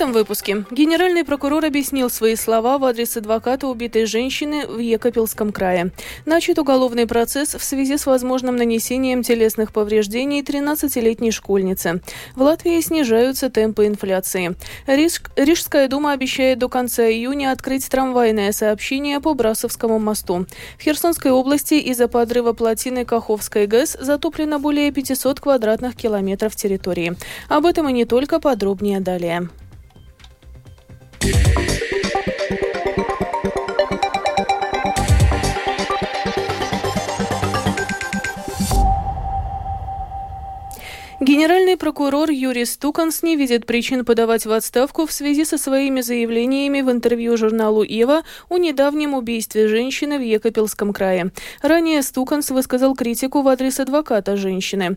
этом выпуске генеральный прокурор объяснил свои слова в адрес адвоката убитой женщины в Екапельском крае. Начат уголовный процесс в связи с возможным нанесением телесных повреждений 13-летней школьнице. В Латвии снижаются темпы инфляции. Риж... Рижская дума обещает до конца июня открыть трамвайное сообщение по Брасовскому мосту. В Херсонской области из-за подрыва плотины Каховской ГЭС затоплено более 500 квадратных километров территории. Об этом и не только подробнее далее. yeah. Генеральный прокурор Юрий Стуканс не видит причин подавать в отставку в связи со своими заявлениями в интервью журналу «Ева» о недавнем убийстве женщины в Екапельском крае. Ранее Стуканс высказал критику в адрес адвоката женщины.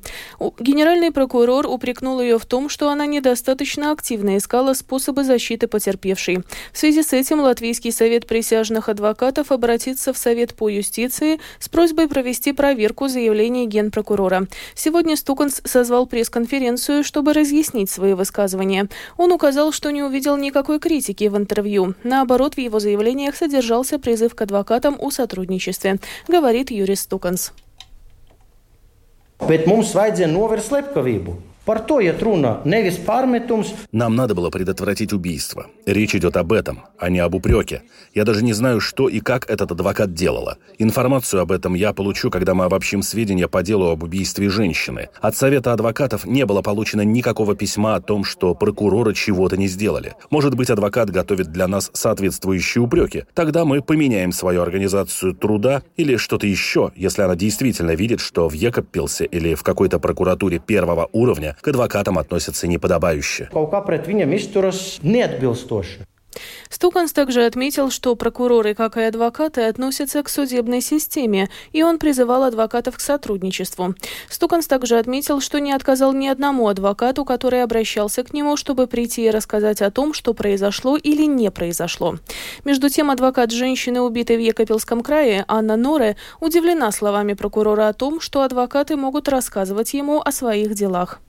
Генеральный прокурор упрекнул ее в том, что она недостаточно активно искала способы защиты потерпевшей. В связи с этим Латвийский совет присяжных адвокатов обратится в Совет по юстиции с просьбой провести проверку заявлений генпрокурора. Сегодня Стуканс созвал пресс-конференцию, чтобы разъяснить свои высказывания. Он указал, что не увидел никакой критики в интервью. Наоборот, в его заявлениях содержался призыв к адвокатам о сотрудничестве, говорит Юрис Стуканс. Bet mums vajadzēja novērst slepkavību. Нам надо было предотвратить убийство. Речь идет об этом, а не об упреке. Я даже не знаю, что и как этот адвокат делала. Информацию об этом я получу, когда мы обобщим сведения по делу об убийстве женщины. От Совета адвокатов не было получено никакого письма о том, что прокуроры чего-то не сделали. Может быть, адвокат готовит для нас соответствующие упреки. Тогда мы поменяем свою организацию труда или что-то еще, если она действительно видит, что в Екаппилсе или в какой-то прокуратуре первого уровня к адвокатам относятся неподобающе. Стуканс также отметил, что прокуроры, как и адвокаты, относятся к судебной системе, и он призывал адвокатов к сотрудничеству. Стуканс также отметил, что не отказал ни одному адвокату, который обращался к нему, чтобы прийти и рассказать о том, что произошло или не произошло. Между тем, адвокат женщины, убитой в Екапельском крае, Анна Норе, удивлена словами прокурора о том, что адвокаты могут рассказывать ему о своих делах.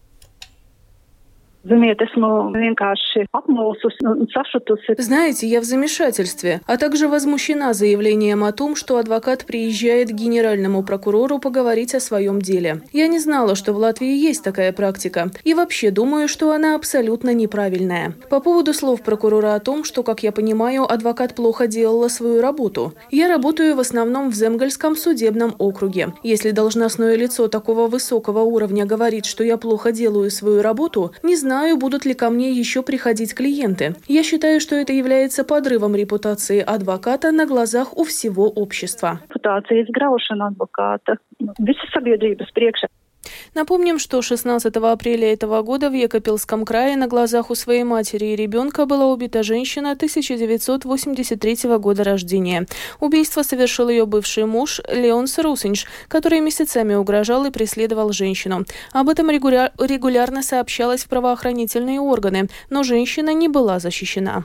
Ziniet, esmu vienkārši apmulsusi un sašutusi. Знаете, я в замешательстве, а также возмущена заявлением о том, что адвокат приезжает к генеральному прокурору поговорить о своем деле. Я не знала, что в Латвии есть такая практика. И вообще думаю, что она абсолютно неправильная. По поводу слов прокурора о том, что, как я понимаю, адвокат плохо делала свою работу. Я работаю в основном в Земгальском судебном округе. Если должностное лицо такого высокого уровня говорит, что я плохо делаю свою работу, не знаю, знаю, будут ли ко мне еще приходить клиенты. Я считаю, что это является подрывом репутации адвоката на глазах у всего общества. Репутация изгрaušana адвоката. Visas sabiedrības priekšā. Напомним, что 16 апреля этого года в Екапельском крае на глазах у своей матери и ребенка была убита женщина 1983 года рождения. Убийство совершил ее бывший муж Леон Сарусинч, который месяцами угрожал и преследовал женщину. Об этом регуляр регулярно сообщалось в правоохранительные органы, но женщина не была защищена.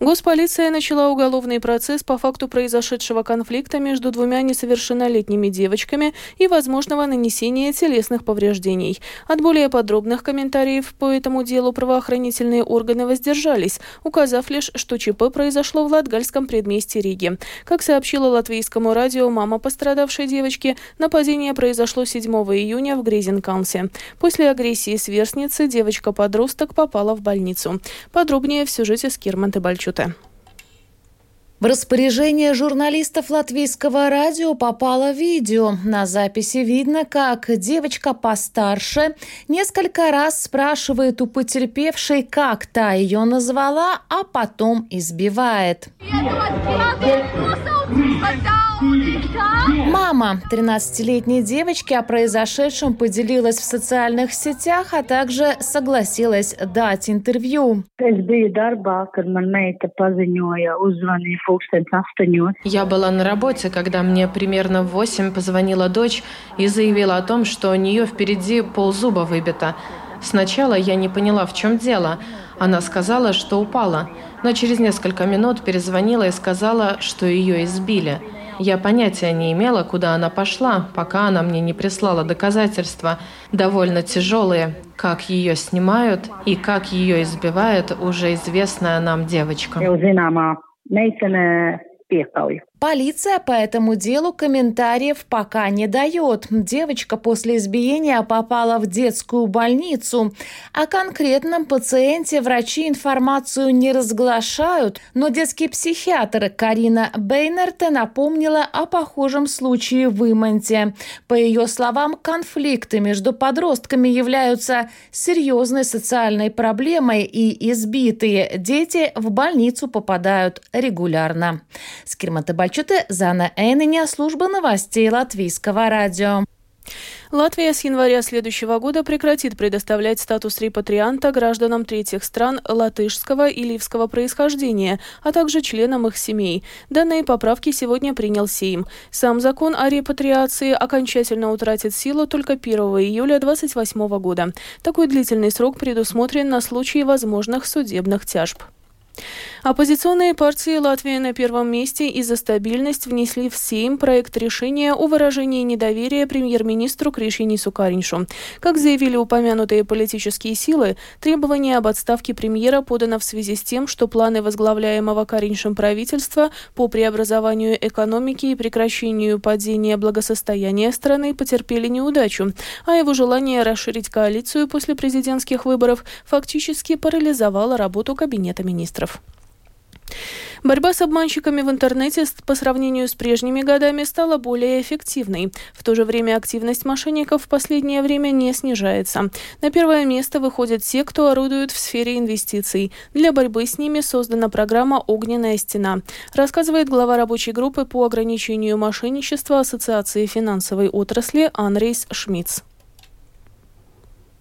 Госполиция начала уголовный процесс по факту произошедшего конфликта между двумя несовершеннолетними девочками и возможного нанесения телесных повреждений. От более подробных комментариев по этому делу правоохранительные органы воздержались, указав лишь, что ЧП произошло в Латгальском предместе Риги. Как сообщила латвийскому радио мама пострадавшей девочки, нападение произошло 7 июня в Гризенкансе. После агрессии сверстницы девочка-подросток попала в больницу. Подробнее в сюжете с Кирманты Бальчук. Чуте. В распоряжение журналистов латвийского радио попало видео. На записи видно, как девочка постарше несколько раз спрашивает у потерпевшей, как та ее назвала, а потом избивает. Мама 13-летней девочки о произошедшем поделилась в социальных сетях, а также согласилась дать интервью. Я была на работе, когда мне примерно в 8 позвонила дочь и заявила о том, что у нее впереди ползуба выбито. Сначала я не поняла, в чем дело. Она сказала, что упала, но через несколько минут перезвонила и сказала, что ее избили. Я понятия не имела, куда она пошла, пока она мне не прислала доказательства, довольно тяжелые, как ее снимают и как ее избивает уже известная нам девочка. Полиция по этому делу комментариев пока не дает. Девочка после избиения попала в детскую больницу. О конкретном пациенте врачи информацию не разглашают, но детский психиатр Карина Бейнерте напомнила о похожем случае в Иманте. По ее словам, конфликты между подростками являются серьезной социальной проблемой, и избитые дети в больницу попадают регулярно. Скирмата Бальчуте, Зана Эйненя, служба новостей Латвийского радио. Латвия с января следующего года прекратит предоставлять статус репатрианта гражданам третьих стран латышского и ливского происхождения, а также членам их семей. Данные поправки сегодня принял Сейм. Сам закон о репатриации окончательно утратит силу только 1 июля 2028 года. Такой длительный срок предусмотрен на случай возможных судебных тяжб. Оппозиционные партии Латвии на первом месте и за стабильность внесли в Сейм проект решения о выражении недоверия премьер-министру Кришинису Кариншу. Как заявили упомянутые политические силы, требование об отставке премьера подано в связи с тем, что планы возглавляемого Кариншем правительства по преобразованию экономики и прекращению падения благосостояния страны потерпели неудачу, а его желание расширить коалицию после президентских выборов фактически парализовало работу Кабинета министров. Борьба с обманщиками в интернете по сравнению с прежними годами стала более эффективной. В то же время активность мошенников в последнее время не снижается. На первое место выходят те, кто орудует в сфере инвестиций. Для борьбы с ними создана программа «Огненная стена», рассказывает глава рабочей группы по ограничению мошенничества Ассоциации финансовой отрасли Анрейс Шмидц.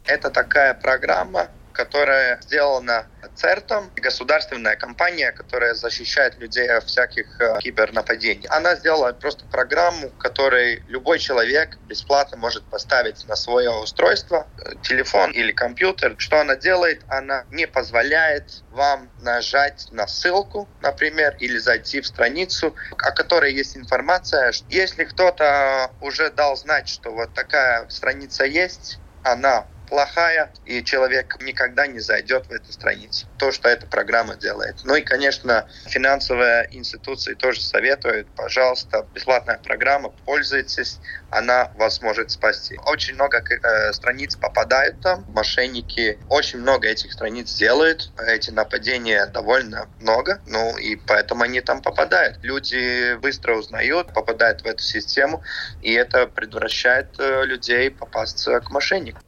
Это такая программа, которая сделана CERTом, государственная компания, которая защищает людей от всяких э, кибернападений. Она сделала просто программу, которой любой человек бесплатно может поставить на свое устройство, э, телефон или компьютер. Что она делает? Она не позволяет вам нажать на ссылку, например, или зайти в страницу, о которой есть информация. Если кто-то уже дал знать, что вот такая страница есть, она плохая, и человек никогда не зайдет в эту страницу. То, что эта программа делает. Ну и, конечно, финансовые институции тоже советуют, пожалуйста, бесплатная программа, пользуйтесь, она вас может спасти. Очень много э, страниц попадают там, мошенники очень много этих страниц делают, эти нападения довольно много, ну и поэтому они там попадают. Люди быстро узнают, попадают в эту систему, и это предотвращает э, людей попасть к мошеннику.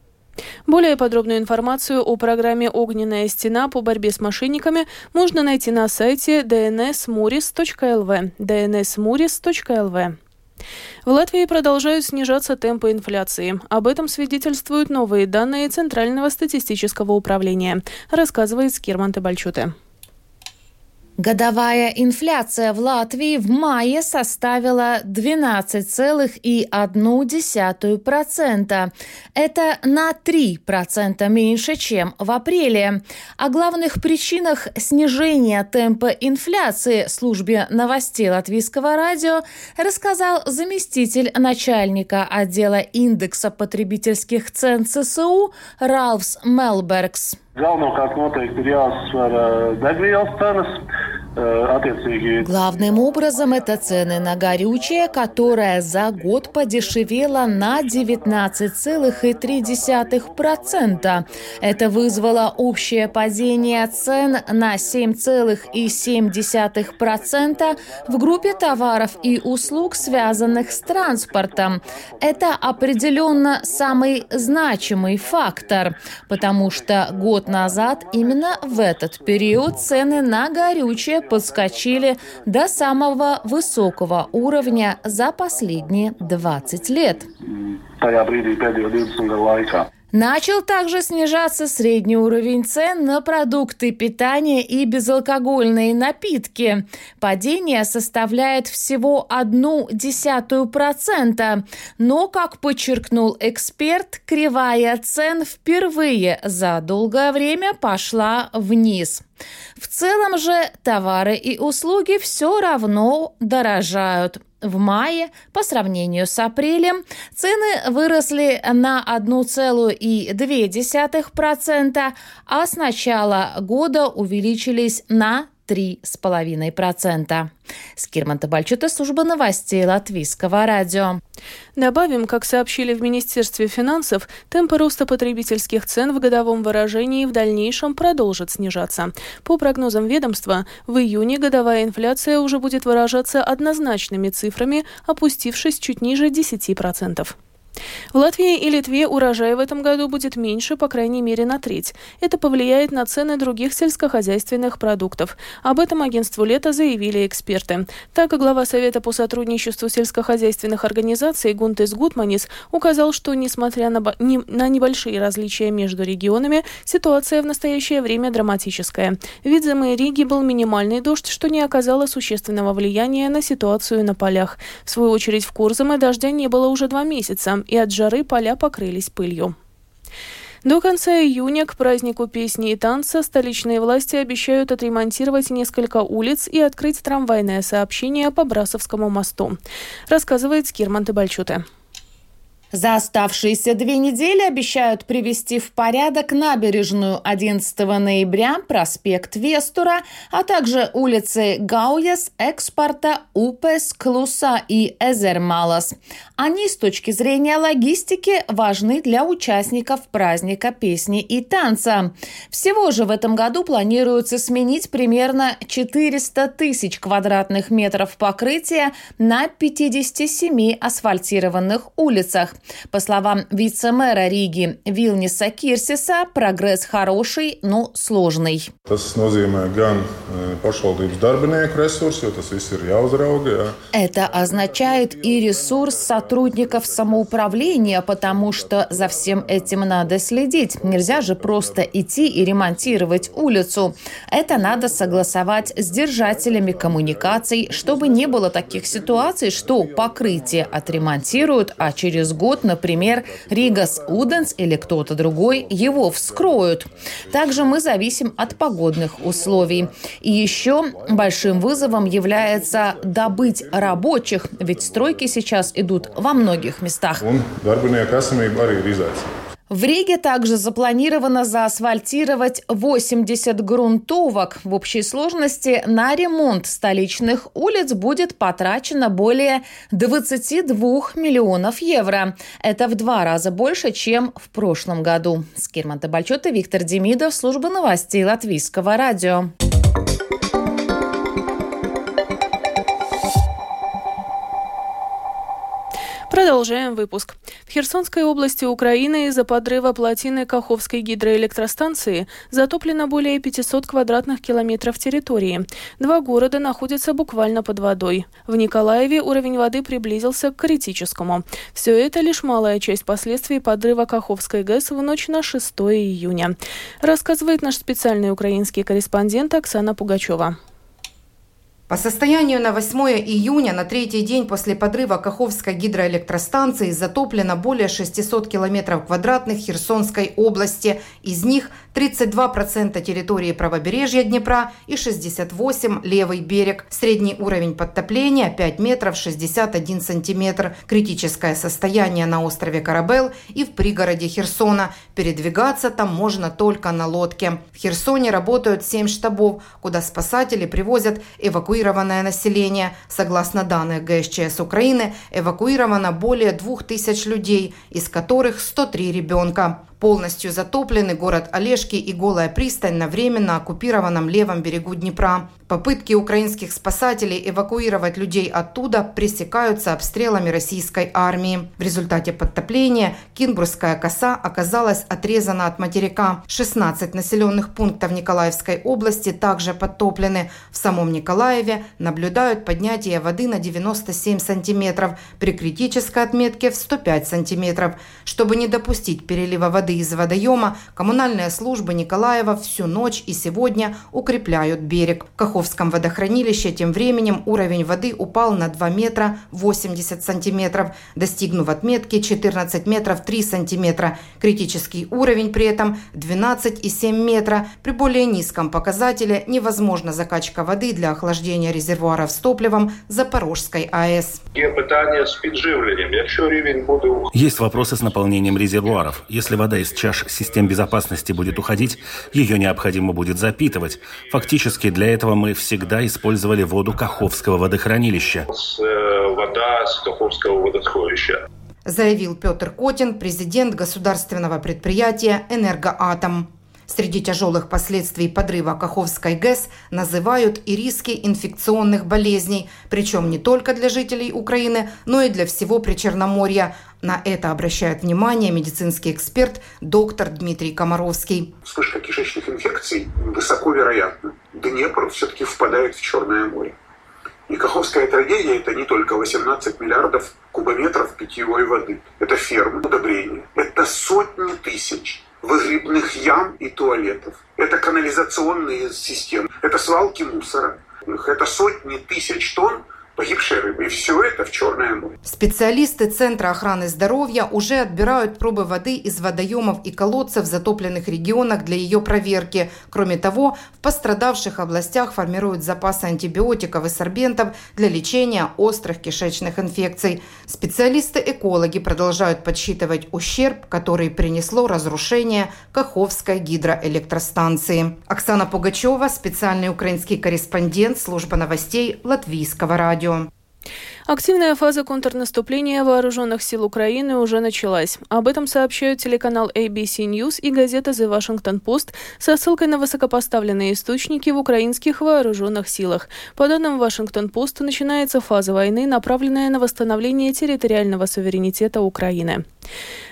Более подробную информацию о программе «Огненная стена» по борьбе с мошенниками можно найти на сайте dnsmuris.lv dnsmuris.lv. В Латвии продолжают снижаться темпы инфляции. Об этом свидетельствуют новые данные Центрального статистического управления, рассказывает Скирман Табальчуте. Годовая инфляция в Латвии в мае составила 12,1%. Это на 3% меньше, чем в апреле. О главных причинах снижения темпа инфляции службе новостей Латвийского радио рассказал заместитель начальника отдела индекса потребительских цен ЦСУ Ралфс Мелбергс. Galvenokārt noteikti ir jāsver degvielas cenas. Главным образом это цены на горючее, которое за год подешевело на 19,3%. Это вызвало общее падение цен на 7,7% в группе товаров и услуг, связанных с транспортом. Это определенно самый значимый фактор, потому что год назад именно в этот период цены на горючее подскочили до самого высокого уровня за последние 20 лет. Начал также снижаться средний уровень цен на продукты питания и безалкогольные напитки. Падение составляет всего одну десятую процента. Но, как подчеркнул эксперт, кривая цен впервые за долгое время пошла вниз. В целом же товары и услуги все равно дорожают. В мае, по сравнению с апрелем, цены выросли на 1,2%, а с начала года увеличились на 3,5%. Скирман Табальчута, служба новостей Латвийского радио. Добавим, как сообщили в Министерстве финансов, темпы роста потребительских цен в годовом выражении в дальнейшем продолжат снижаться. По прогнозам ведомства, в июне годовая инфляция уже будет выражаться однозначными цифрами, опустившись чуть ниже 10%. В Латвии и Литве урожай в этом году будет меньше, по крайней мере, на треть. Это повлияет на цены других сельскохозяйственных продуктов. Об этом агентству «Лето» заявили эксперты. Так, глава Совета по сотрудничеству сельскохозяйственных организаций Гунтес Гутманис указал, что, несмотря на, не, на небольшие различия между регионами, ситуация в настоящее время драматическая. В Видземе Риги был минимальный дождь, что не оказало существенного влияния на ситуацию на полях. В свою очередь, в Курзаме дождя не было уже два месяца и от жары поля покрылись пылью. До конца июня к празднику песни и танца столичные власти обещают отремонтировать несколько улиц и открыть трамвайное сообщение по Брасовскому мосту, рассказывает Скирман Тебальчуте. За оставшиеся две недели обещают привести в порядок набережную 11 ноября, проспект Вестура, а также улицы Гауяс, Экспорта, Упес, Клуса и Эзермалас. Они с точки зрения логистики важны для участников праздника песни и танца. Всего же в этом году планируется сменить примерно 400 тысяч квадратных метров покрытия на 57 асфальтированных улицах. По словам вице-мэра Риги Вилниса Кирсиса, прогресс хороший, но сложный. Это означает и ресурс сотрудников самоуправления, потому что за всем этим надо следить. Нельзя же просто идти и ремонтировать улицу. Это надо согласовать с держателями коммуникаций, чтобы не было таких ситуаций, что покрытие отремонтируют, а через год год, например, Ригас Уденс или кто-то другой его вскроют. Также мы зависим от погодных условий. И еще большим вызовом является добыть рабочих, ведь стройки сейчас идут во многих местах. В Риге также запланировано заасфальтировать 80 грунтовок. В общей сложности на ремонт столичных улиц будет потрачено более 22 миллионов евро. Это в два раза больше, чем в прошлом году. Скирман Табальчет и Виктор Демидов, служба новостей Латвийского радио. Продолжаем выпуск. В Херсонской области Украины из-за подрыва плотины Каховской гидроэлектростанции затоплено более 500 квадратных километров территории. Два города находятся буквально под водой. В Николаеве уровень воды приблизился к критическому. Все это лишь малая часть последствий подрыва Каховской ГЭС в ночь на 6 июня. Рассказывает наш специальный украинский корреспондент Оксана Пугачева. По состоянию на 8 июня, на третий день после подрыва Каховской гидроэлектростанции, затоплено более 600 километров квадратных Херсонской области. Из них 32% территории правобережья Днепра и 68% левый берег. Средний уровень подтопления 5 метров 61 сантиметр. Критическое состояние на острове Карабел и в пригороде Херсона. Передвигаться там можно только на лодке. В Херсоне работают 7 штабов, куда спасатели привозят эвакуированное население. Согласно данных ГСЧС Украины, эвакуировано более 2000 людей, из которых 103 ребенка. Полностью затоплены город Олежки и Голая пристань на временно оккупированном левом берегу Днепра. Попытки украинских спасателей эвакуировать людей оттуда пресекаются обстрелами российской армии. В результате подтопления Кинбургская коса оказалась отрезана от материка. 16 населенных пунктов Николаевской области также подтоплены. В самом Николаеве наблюдают поднятие воды на 97 сантиметров, при критической отметке в 105 сантиметров. Чтобы не допустить перелива воды из водоема, коммунальные службы Николаева всю ночь и сегодня укрепляют берег. В Каховском водохранилище тем временем уровень воды упал на 2 метра 80 сантиметров, достигнув отметки 14 метров 3 сантиметра. Критический уровень при этом 12,7 метра. При более низком показателе невозможна закачка воды для охлаждения резервуаров с топливом Запорожской АЭС. Есть вопросы с наполнением резервуаров. Если вода из чаш систем безопасности будет уходить, ее необходимо будет запитывать. Фактически для этого мы всегда использовали воду Каховского водохранилища. Э, вода с Каховского водохранилища заявил Петр Котин, президент государственного предприятия «Энергоатом». Среди тяжелых последствий подрыва Каховской ГЭС называют и риски инфекционных болезней, причем не только для жителей Украины, но и для всего Причерноморья. На это обращает внимание медицинский эксперт доктор Дмитрий Комаровский. Вспышка кишечных инфекций высоко вероятна. Днепр все-таки впадает в Черное море. И Каховская трагедия – это не только 18 миллиардов кубометров питьевой воды. Это фермы, удобрения. Это сотни тысяч выгребных ям и туалетов. Это канализационные системы. Это свалки мусора. Это сотни тысяч тонн погибшей рыбы. И все это в Черное море. Специалисты Центра охраны здоровья уже отбирают пробы воды из водоемов и колодцев в затопленных регионах для ее проверки. Кроме того, в пострадавших областях формируют запасы антибиотиков и сорбентов для лечения острых кишечных инфекций. Специалисты-экологи продолжают подсчитывать ущерб, который принесло разрушение Каховской гидроэлектростанции. Оксана Пугачева, специальный украинский корреспондент службы новостей Латвийского радио радио. Активная фаза контрнаступления вооруженных сил Украины уже началась. Об этом сообщают телеканал ABC News и газета The Washington Post со ссылкой на высокопоставленные источники в украинских вооруженных силах. По данным Washington Post, начинается фаза войны, направленная на восстановление территориального суверенитета Украины.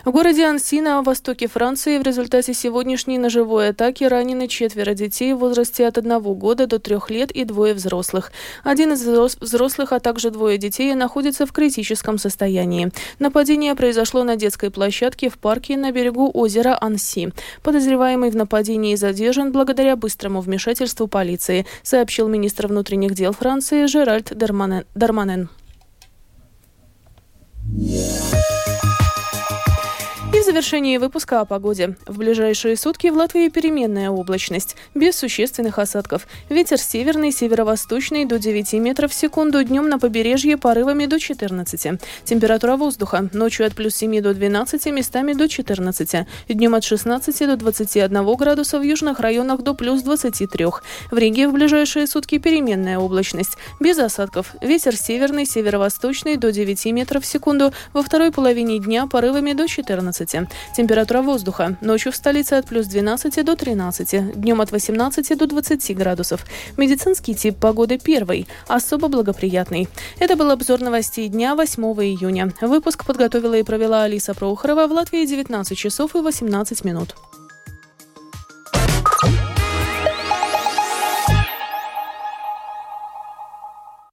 В городе Анси на востоке Франции в результате сегодняшней ножевой атаки ранены четверо детей в возрасте от одного года до трех лет и двое взрослых. Один из взрослых, а также двое детей находятся в критическом состоянии. Нападение произошло на детской площадке в парке на берегу озера Анси. Подозреваемый в нападении задержан благодаря быстрому вмешательству полиции, сообщил министр внутренних дел Франции Жеральд Дарманен. Yeah завершении выпуска о погоде. В ближайшие сутки в Латвии переменная облачность, без существенных осадков. Ветер северный, северо-восточный до 9 метров в секунду, днем на побережье порывами до 14. Температура воздуха ночью от плюс 7 до 12, местами до 14. Днем от 16 до 21 градуса в южных районах до плюс 23. В Риге в ближайшие сутки переменная облачность, без осадков. Ветер северный, северо-восточный до 9 метров в секунду, во второй половине дня порывами до 14. Температура воздуха. Ночью в столице от плюс 12 до 13, днем от 18 до 20 градусов. Медицинский тип погоды первый, особо благоприятный. Это был обзор новостей дня 8 июня. Выпуск подготовила и провела Алиса Прохорова в Латвии 19 часов и 18 минут.